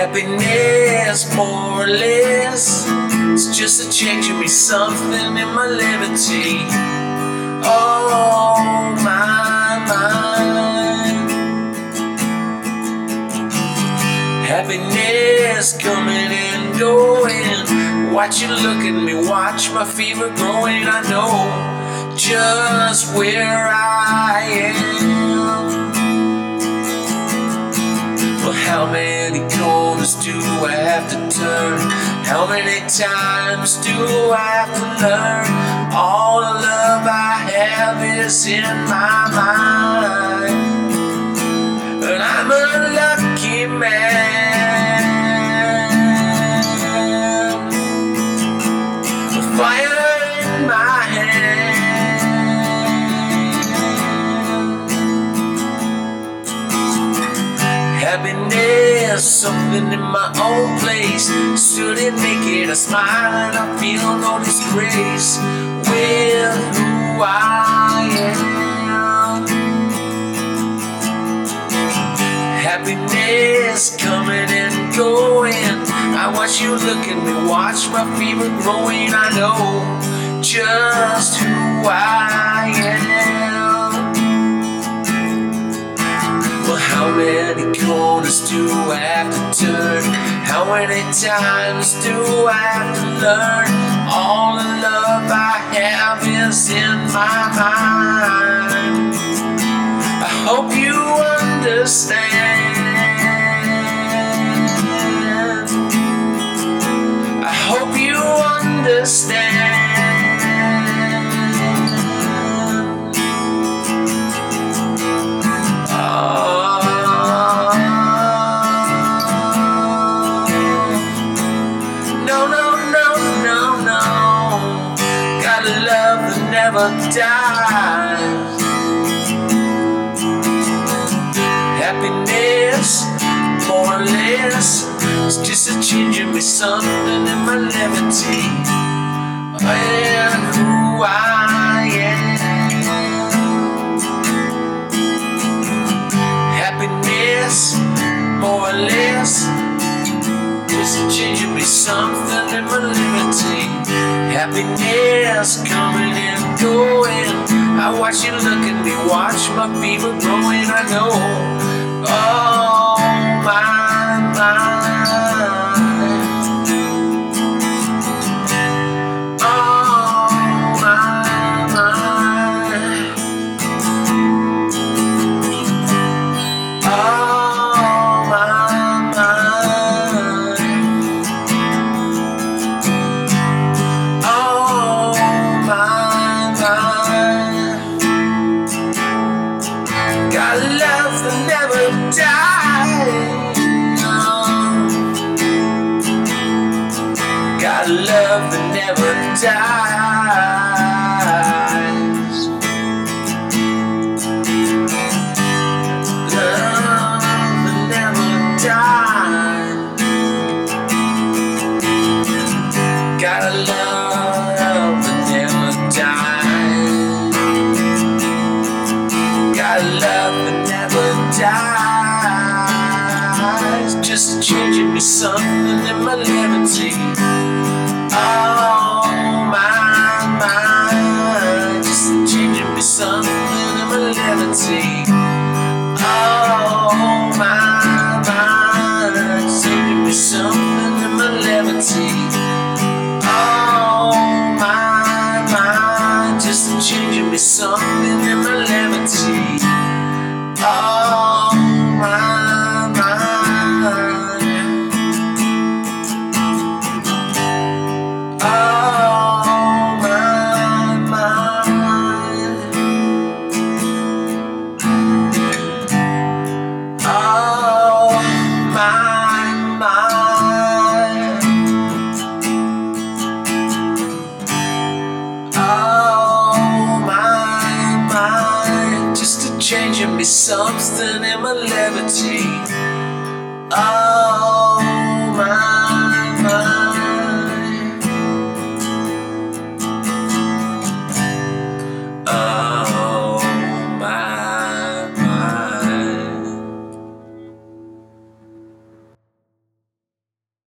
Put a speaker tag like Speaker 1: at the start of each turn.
Speaker 1: Happiness, more or less, it's just a change in me, something in my levity. Oh, my mind. Happiness coming and going. Watch you look at me, watch my fever growing. I know just where I am. Well, how many corners do I have to turn? How many times do I have to learn? All the love I have is in my mind. Something in my own place. Stood it naked, I smile and I feel no disgrace with who I am. Happiness coming and going. I watch you look at me, watch my fever growing. I know just who I am. Many times do I have to learn? All the love I have is in my mind. I hope you understand. Never dies. Happiness, more or less, it's just a change in me, something in my levity. And who I am. Happiness, more or less, just a change in me, something in my liberty. Happiness. I watch you look at me, watch my fever growing. I know, oh my Got love that never dies. Love that never dies. Got a love that never dies. Got a love that never dies. Just changing me something in my levity. Oh changing me something in my levity. Oh my.